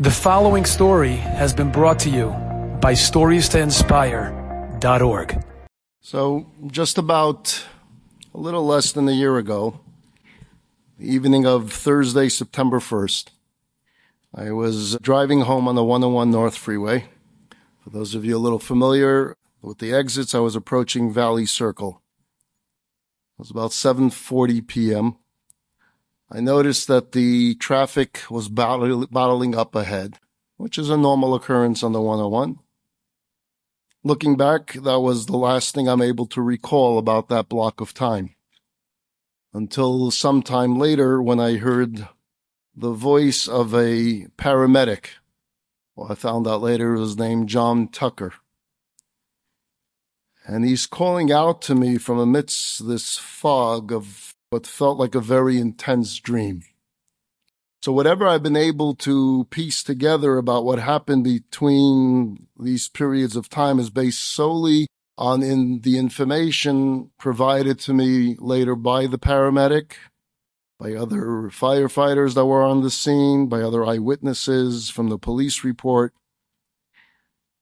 The following story has been brought to you by StoriesToInspire.org. So, just about a little less than a year ago, the evening of Thursday, September 1st, I was driving home on the 101 North Freeway. For those of you a little familiar with the exits, I was approaching Valley Circle. It was about 7:40 p.m. I noticed that the traffic was bottling up ahead, which is a normal occurrence on the 101. Looking back, that was the last thing I'm able to recall about that block of time. Until some time later when I heard the voice of a paramedic. Well, I found out later it was named John Tucker. And he's calling out to me from amidst this fog of what felt like a very intense dream. So whatever I've been able to piece together about what happened between these periods of time is based solely on in the information provided to me later by the paramedic, by other firefighters that were on the scene, by other eyewitnesses from the police report.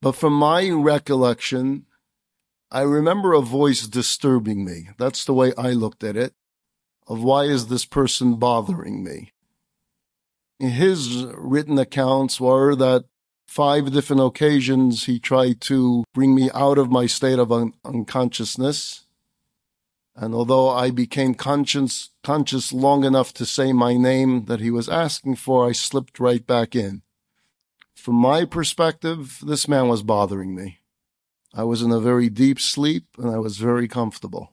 But from my recollection, I remember a voice disturbing me. That's the way I looked at it of why is this person bothering me? His written accounts were that five different occasions he tried to bring me out of my state of un- unconsciousness. And although I became conscious, conscious long enough to say my name that he was asking for, I slipped right back in. From my perspective, this man was bothering me. I was in a very deep sleep and I was very comfortable.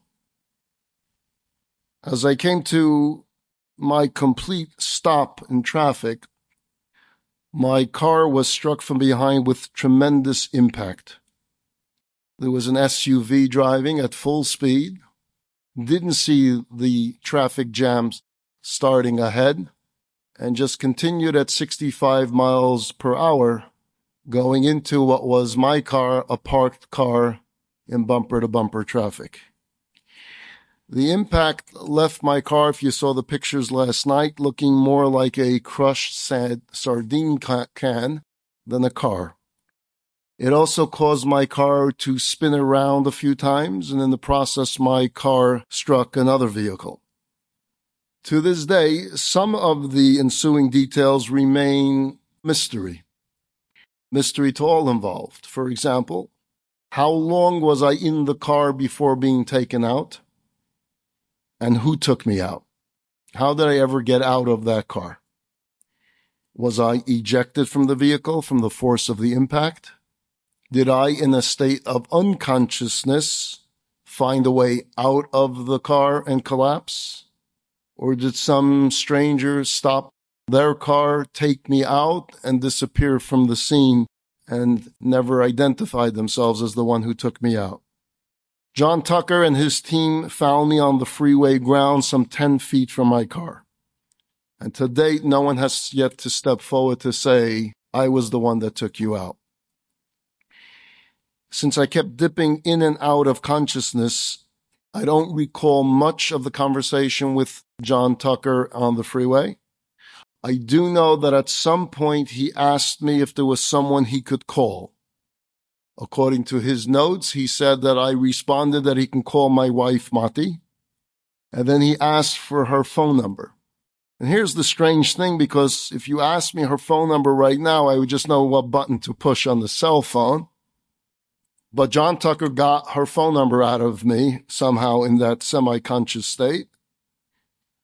As I came to my complete stop in traffic, my car was struck from behind with tremendous impact. There was an SUV driving at full speed, didn't see the traffic jams starting ahead, and just continued at 65 miles per hour going into what was my car, a parked car in bumper to bumper traffic. The impact left my car, if you saw the pictures last night, looking more like a crushed sardine can than a car. It also caused my car to spin around a few times, and in the process, my car struck another vehicle. To this day, some of the ensuing details remain mystery. Mystery to all involved. For example, how long was I in the car before being taken out? And who took me out? How did I ever get out of that car? Was I ejected from the vehicle from the force of the impact? Did I, in a state of unconsciousness, find a way out of the car and collapse? Or did some stranger stop their car, take me out, and disappear from the scene and never identify themselves as the one who took me out? John Tucker and his team found me on the freeway ground some 10 feet from my car. And to date, no one has yet to step forward to say, I was the one that took you out. Since I kept dipping in and out of consciousness, I don't recall much of the conversation with John Tucker on the freeway. I do know that at some point he asked me if there was someone he could call. According to his notes, he said that I responded that he can call my wife Mati. And then he asked for her phone number. And here's the strange thing because if you ask me her phone number right now, I would just know what button to push on the cell phone. But John Tucker got her phone number out of me somehow in that semi conscious state.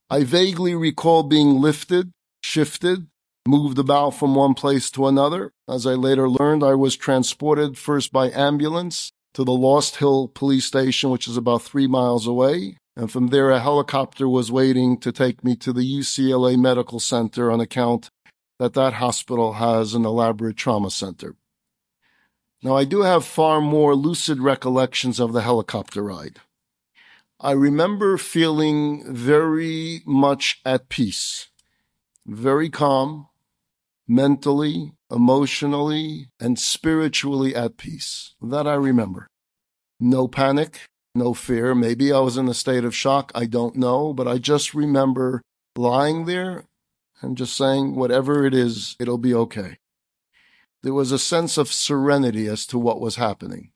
I vaguely recall being lifted, shifted, moved about from one place to another. As I later learned, I was transported first by ambulance to the Lost Hill police station, which is about three miles away. And from there, a helicopter was waiting to take me to the UCLA Medical Center on account that that hospital has an elaborate trauma center. Now, I do have far more lucid recollections of the helicopter ride. I remember feeling very much at peace, very calm, mentally, emotionally, and spiritually at peace. That I remember. No panic, no fear. Maybe I was in a state of shock. I don't know, but I just remember lying there and just saying, whatever it is, it'll be okay. there was a sense of serenity as to what was happening.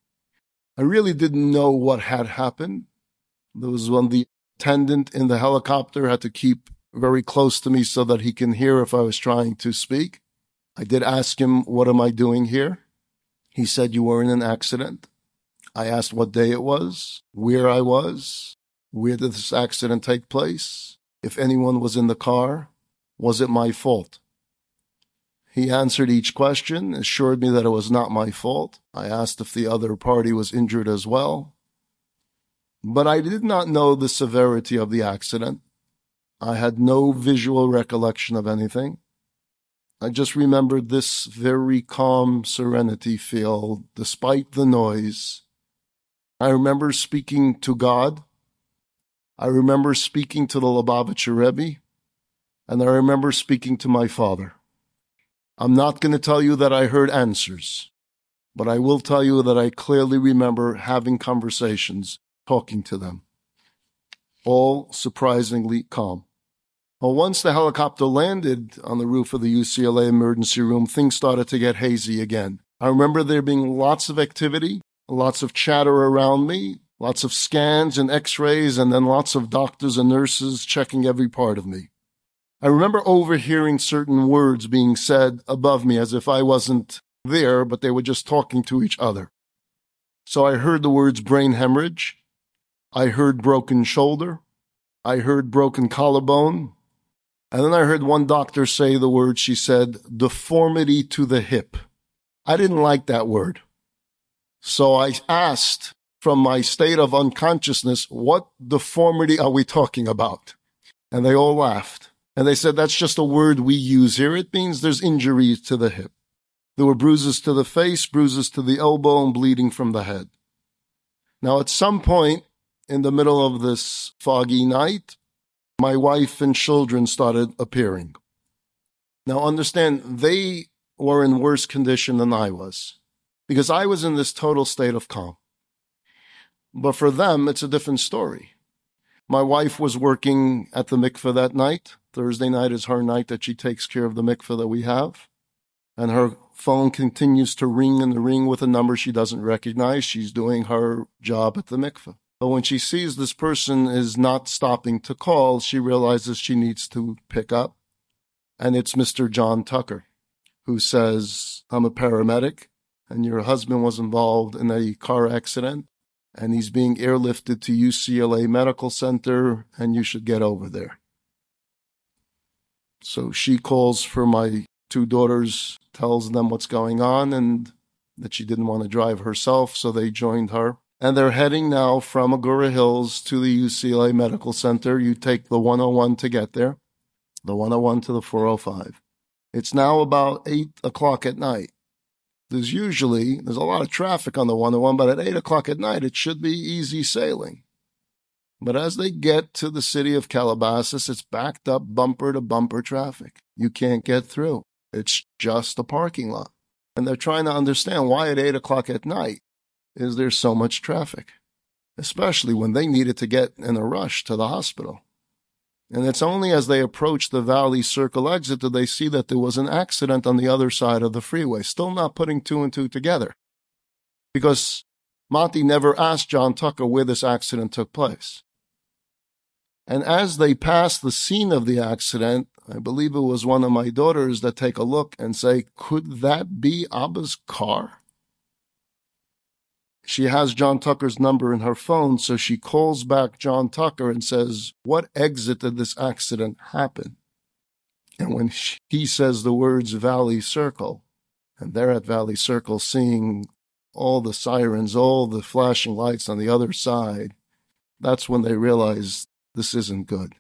I really didn't know what had happened. There was when the attendant in the helicopter had to keep very close to me so that he can hear if I was trying to speak. I did ask him, what am I doing here? He said, you were in an accident. I asked what day it was, where I was, where did this accident take place, if anyone was in the car, was it my fault? He answered each question, assured me that it was not my fault. I asked if the other party was injured as well. But I did not know the severity of the accident. I had no visual recollection of anything. I just remembered this very calm serenity feel despite the noise. I remember speaking to God. I remember speaking to the Lubavitcher Rebbe. And I remember speaking to my father. I'm not going to tell you that I heard answers, but I will tell you that I clearly remember having conversations, talking to them. All surprisingly calm. Well, once the helicopter landed on the roof of the UCLA emergency room, things started to get hazy again. I remember there being lots of activity, lots of chatter around me, lots of scans and x-rays, and then lots of doctors and nurses checking every part of me. I remember overhearing certain words being said above me as if I wasn't there, but they were just talking to each other. So I heard the words brain hemorrhage. I heard broken shoulder. I heard broken collarbone. And then I heard one doctor say the word, she said, deformity to the hip. I didn't like that word. So I asked from my state of unconsciousness, what deformity are we talking about? And they all laughed. And they said, that's just a word we use here. It means there's injuries to the hip. There were bruises to the face, bruises to the elbow, and bleeding from the head. Now, at some point in the middle of this foggy night, my wife and children started appearing. Now, understand, they were in worse condition than I was because I was in this total state of calm. But for them, it's a different story. My wife was working at the mikveh that night. Thursday night is her night that she takes care of the mikveh that we have. And her phone continues to ring and ring with a number she doesn't recognize. She's doing her job at the mikveh. But when she sees this person is not stopping to call, she realizes she needs to pick up. And it's Mr. John Tucker, who says, I'm a paramedic and your husband was involved in a car accident and he's being airlifted to UCLA Medical Center and you should get over there. So she calls for my two daughters, tells them what's going on and that she didn't want to drive herself, so they joined her. And they're heading now from Agoura Hills to the UCLA Medical Center. You take the 101 to get there, the 101 to the 405. It's now about 8 o'clock at night. There's usually, there's a lot of traffic on the 101, but at 8 o'clock at night, it should be easy sailing. But as they get to the city of Calabasas, it's backed up bumper to bumper traffic. You can't get through. It's just a parking lot. And they're trying to understand why at 8 o'clock at night is there so much traffic, especially when they needed to get in a rush to the hospital. And it's only as they approach the Valley Circle exit that they see that there was an accident on the other side of the freeway, still not putting two and two together. Because Monty never asked John Tucker where this accident took place. And as they pass the scene of the accident, I believe it was one of my daughters that take a look and say, could that be Abba's car? She has John Tucker's number in her phone, so she calls back John Tucker and says, what exit did this accident happen? And when she, he says the words Valley Circle, and they're at Valley Circle seeing all the sirens, all the flashing lights on the other side, that's when they realize this isn't good.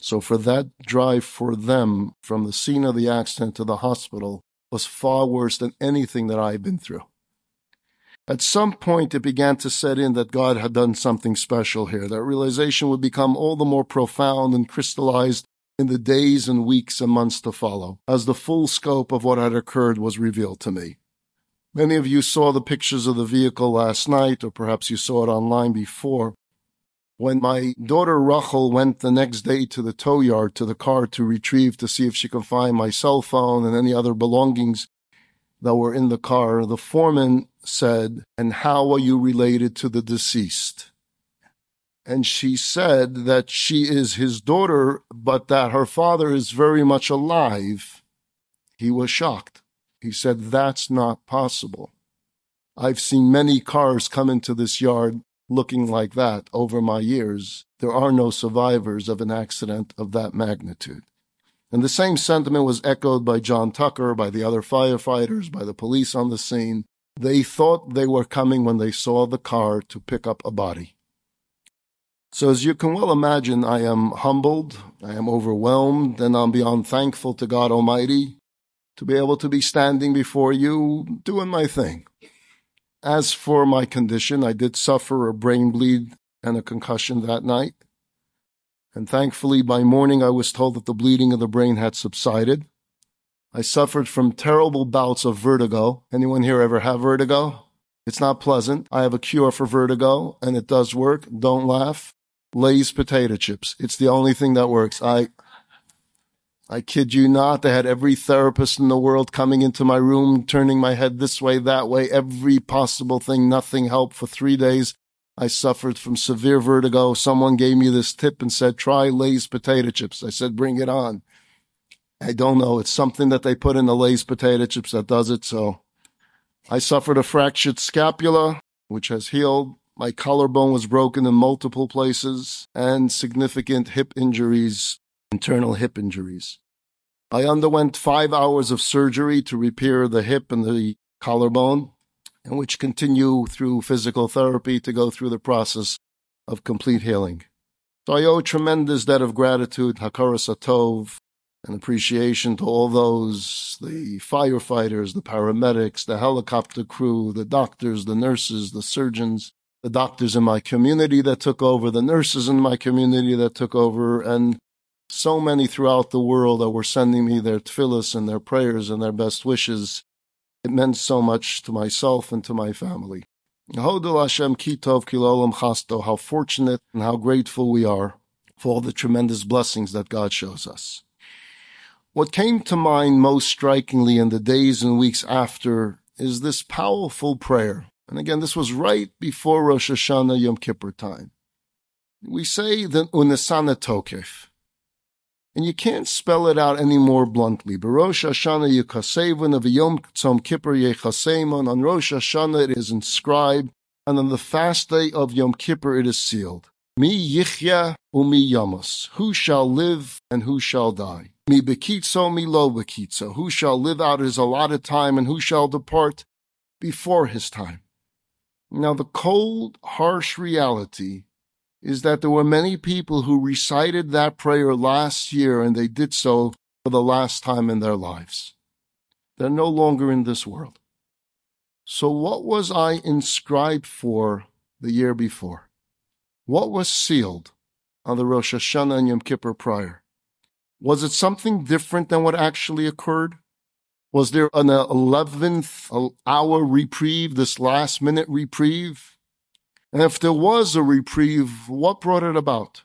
So for that drive for them from the scene of the accident to the hospital was far worse than anything that I've been through. At some point, it began to set in that God had done something special here. That realization would become all the more profound and crystallized in the days and weeks and months to follow, as the full scope of what had occurred was revealed to me. Many of you saw the pictures of the vehicle last night, or perhaps you saw it online before. When my daughter Rachel went the next day to the tow yard to the car to retrieve to see if she could find my cell phone and any other belongings that were in the car, the foreman said, And how are you related to the deceased? And she said that she is his daughter, but that her father is very much alive. He was shocked. He said, That's not possible. I've seen many cars come into this yard looking like that over my years. There are no survivors of an accident of that magnitude. And the same sentiment was echoed by John Tucker, by the other firefighters, by the police on the scene. They thought they were coming when they saw the car to pick up a body. So, as you can well imagine, I am humbled, I am overwhelmed, and I'm beyond thankful to God Almighty to be able to be standing before you doing my thing. As for my condition, I did suffer a brain bleed and a concussion that night. And thankfully, by morning, I was told that the bleeding of the brain had subsided. I suffered from terrible bouts of vertigo. Anyone here ever have vertigo? It's not pleasant. I have a cure for vertigo, and it does work. Don't laugh. Lay's potato chips. It's the only thing that works. I, I kid you not. They had every therapist in the world coming into my room, turning my head this way, that way, every possible thing. Nothing helped for three days. I suffered from severe vertigo. Someone gave me this tip and said, try Lay's potato chips. I said, bring it on. I don't know. It's something that they put in the Lay's potato chips that does it. So I suffered a fractured scapula, which has healed. My collarbone was broken in multiple places and significant hip injuries, internal hip injuries. I underwent five hours of surgery to repair the hip and the collarbone and which continue through physical therapy to go through the process of complete healing. So I owe tremendous debt of gratitude, Hakaras Hatov, and appreciation to all those, the firefighters, the paramedics, the helicopter crew, the doctors, the nurses, the surgeons, the doctors in my community that took over, the nurses in my community that took over, and so many throughout the world that were sending me their tefillahs and their prayers and their best wishes it meant so much to myself and to my family. How fortunate and how grateful we are for all the tremendous blessings that God shows us. What came to mind most strikingly in the days and weeks after is this powerful prayer. And again, this was right before Rosh Hashanah Yom Kippur time. We say the Unesana Tokef. And you can't spell it out any more bluntly. Barosh Hashanah Yekasevon of Yom Tzom Kippur Yechasemon. On Rosh Hashanah it is inscribed, and on the fast day of Yom Kippur it is sealed. Mi yichya umi yamos. Who shall live and who shall die? Mi bekitzo mi lo bekitzo. Who shall live out his allotted time and who shall depart before his time? Now the cold, harsh reality is that there were many people who recited that prayer last year and they did so for the last time in their lives. They're no longer in this world. So what was I inscribed for the year before? What was sealed on the Rosh Hashanah and Yom Kippur prior? Was it something different than what actually occurred? Was there an 11th hour reprieve, this last minute reprieve? And if there was a reprieve, what brought it about?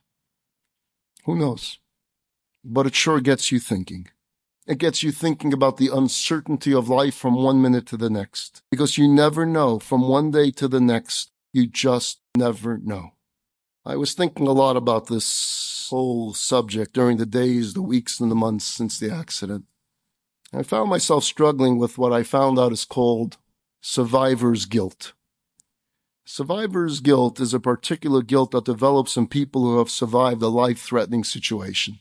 Who knows? But it sure gets you thinking. It gets you thinking about the uncertainty of life from one minute to the next. Because you never know from one day to the next. You just never know. I was thinking a lot about this whole subject during the days, the weeks, and the months since the accident. I found myself struggling with what I found out is called survivor's guilt. Survivor's guilt is a particular guilt that develops in people who have survived a life threatening situation.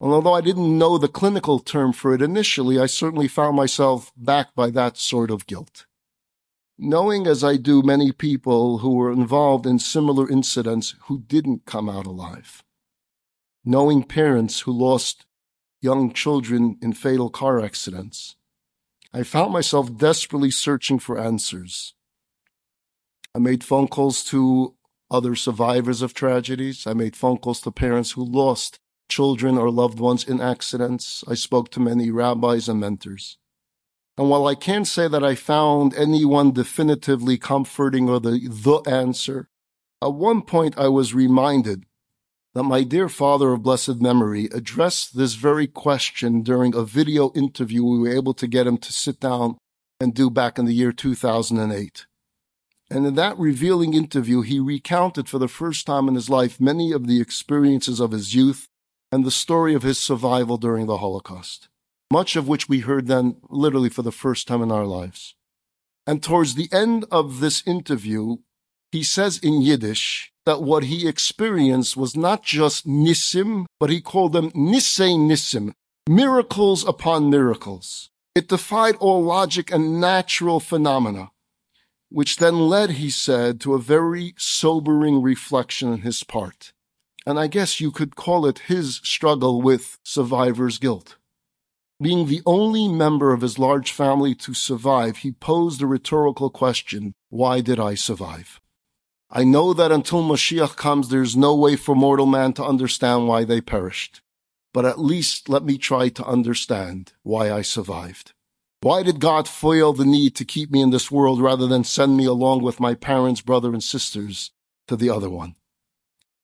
And although I didn't know the clinical term for it initially, I certainly found myself backed by that sort of guilt. Knowing as I do many people who were involved in similar incidents who didn't come out alive. Knowing parents who lost young children in fatal car accidents. I found myself desperately searching for answers. I made phone calls to other survivors of tragedies. I made phone calls to parents who lost children or loved ones in accidents. I spoke to many rabbis and mentors. And while I can't say that I found anyone definitively comforting or the, the answer, At one point, I was reminded that my dear father of blessed memory addressed this very question during a video interview we were able to get him to sit down and do back in the year 2008. And in that revealing interview, he recounted for the first time in his life many of the experiences of his youth and the story of his survival during the Holocaust, much of which we heard then literally for the first time in our lives. And towards the end of this interview, he says in Yiddish that what he experienced was not just nisim, but he called them nisei nisim, miracles upon miracles. It defied all logic and natural phenomena which then led, he said, to a very sobering reflection on his part. And I guess you could call it his struggle with survivor's guilt. Being the only member of his large family to survive, he posed a rhetorical question Why did I survive? I know that until Mashiach comes, there's no way for mortal man to understand why they perished. But at least let me try to understand why I survived. Why did God foil the need to keep me in this world rather than send me along with my parents, brother, and sisters to the other one?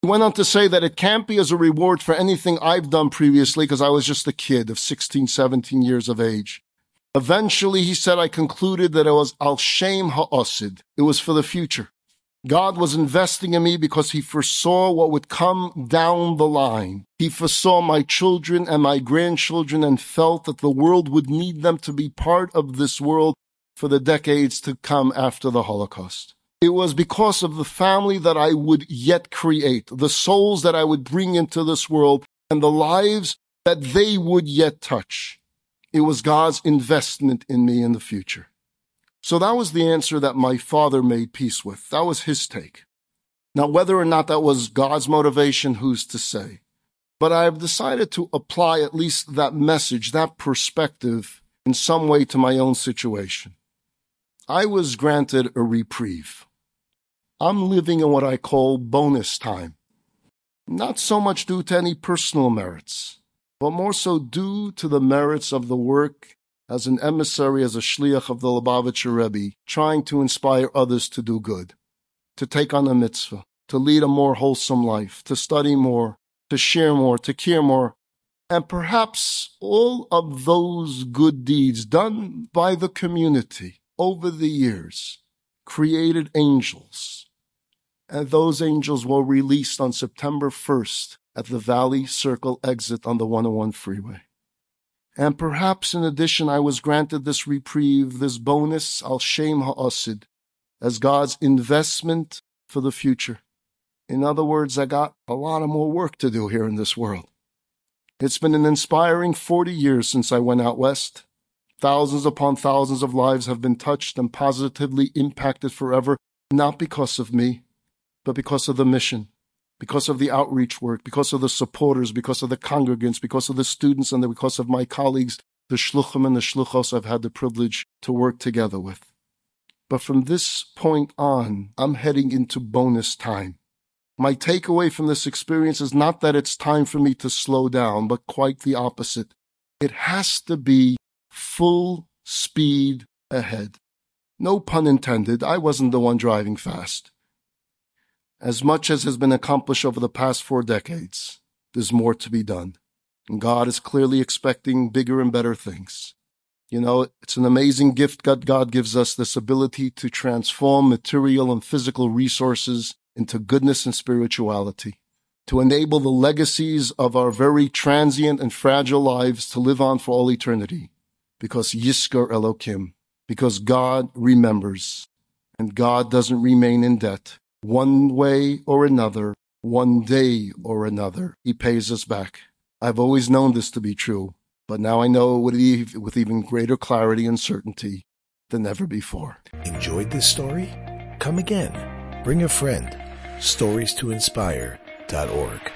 He went on to say that it can't be as a reward for anything I've done previously because I was just a kid of 16, 17 years of age. Eventually, he said, I concluded that it was al shem ha'osid. It was for the future. God was investing in me because he foresaw what would come down the line. He foresaw my children and my grandchildren and felt that the world would need them to be part of this world for the decades to come after the Holocaust. It was because of the family that I would yet create, the souls that I would bring into this world, and the lives that they would yet touch. It was God's investment in me in the future. So that was the answer that my father made peace with. That was his take. Now, whether or not that was God's motivation, who's to say? But I've decided to apply at least that message, that perspective, in some way to my own situation. I was granted a reprieve. I'm living in what I call bonus time. Not so much due to any personal merits, but more so due to the merits of the work as an emissary, as a shliach of the Lubavitcher Rebbe, trying to inspire others to do good, to take on a mitzvah, to lead a more wholesome life, to study more, to share more, to care more, and perhaps all of those good deeds done by the community over the years created angels. And those angels were released on September 1st at the Valley Circle exit on the 101 freeway. And perhaps in addition, I was granted this reprieve, this bonus, al shem ha'osid, as God's investment for the future. In other words, I got a lot of more work to do here in this world. It's been an inspiring 40 years since I went out west. Thousands upon thousands of lives have been touched and positively impacted forever, not because of me, but because of the mission because of the outreach work, because of the supporters, because of the congregants, because of the students, and because of my colleagues, the shluchim and the shluchos I've had the privilege to work together with. But from this point on, I'm heading into bonus time. My takeaway from this experience is not that it's time for me to slow down, but quite the opposite. It has to be full speed ahead. No pun intended, I wasn't the one driving fast. As much as has been accomplished over the past four decades, there's more to be done. And God is clearly expecting bigger and better things. You know, it's an amazing gift that God gives us this ability to transform material and physical resources into goodness and spirituality, to enable the legacies of our very transient and fragile lives to live on for all eternity, because Yiskar Elokim, because God remembers, and God doesn't remain in debt one way or another, one day or another, he pays us back. I've always known this to be true, but now I know it with even greater clarity and certainty than ever before. Enjoyed this story? Come again. Bring a friend. Stories to inspire.org.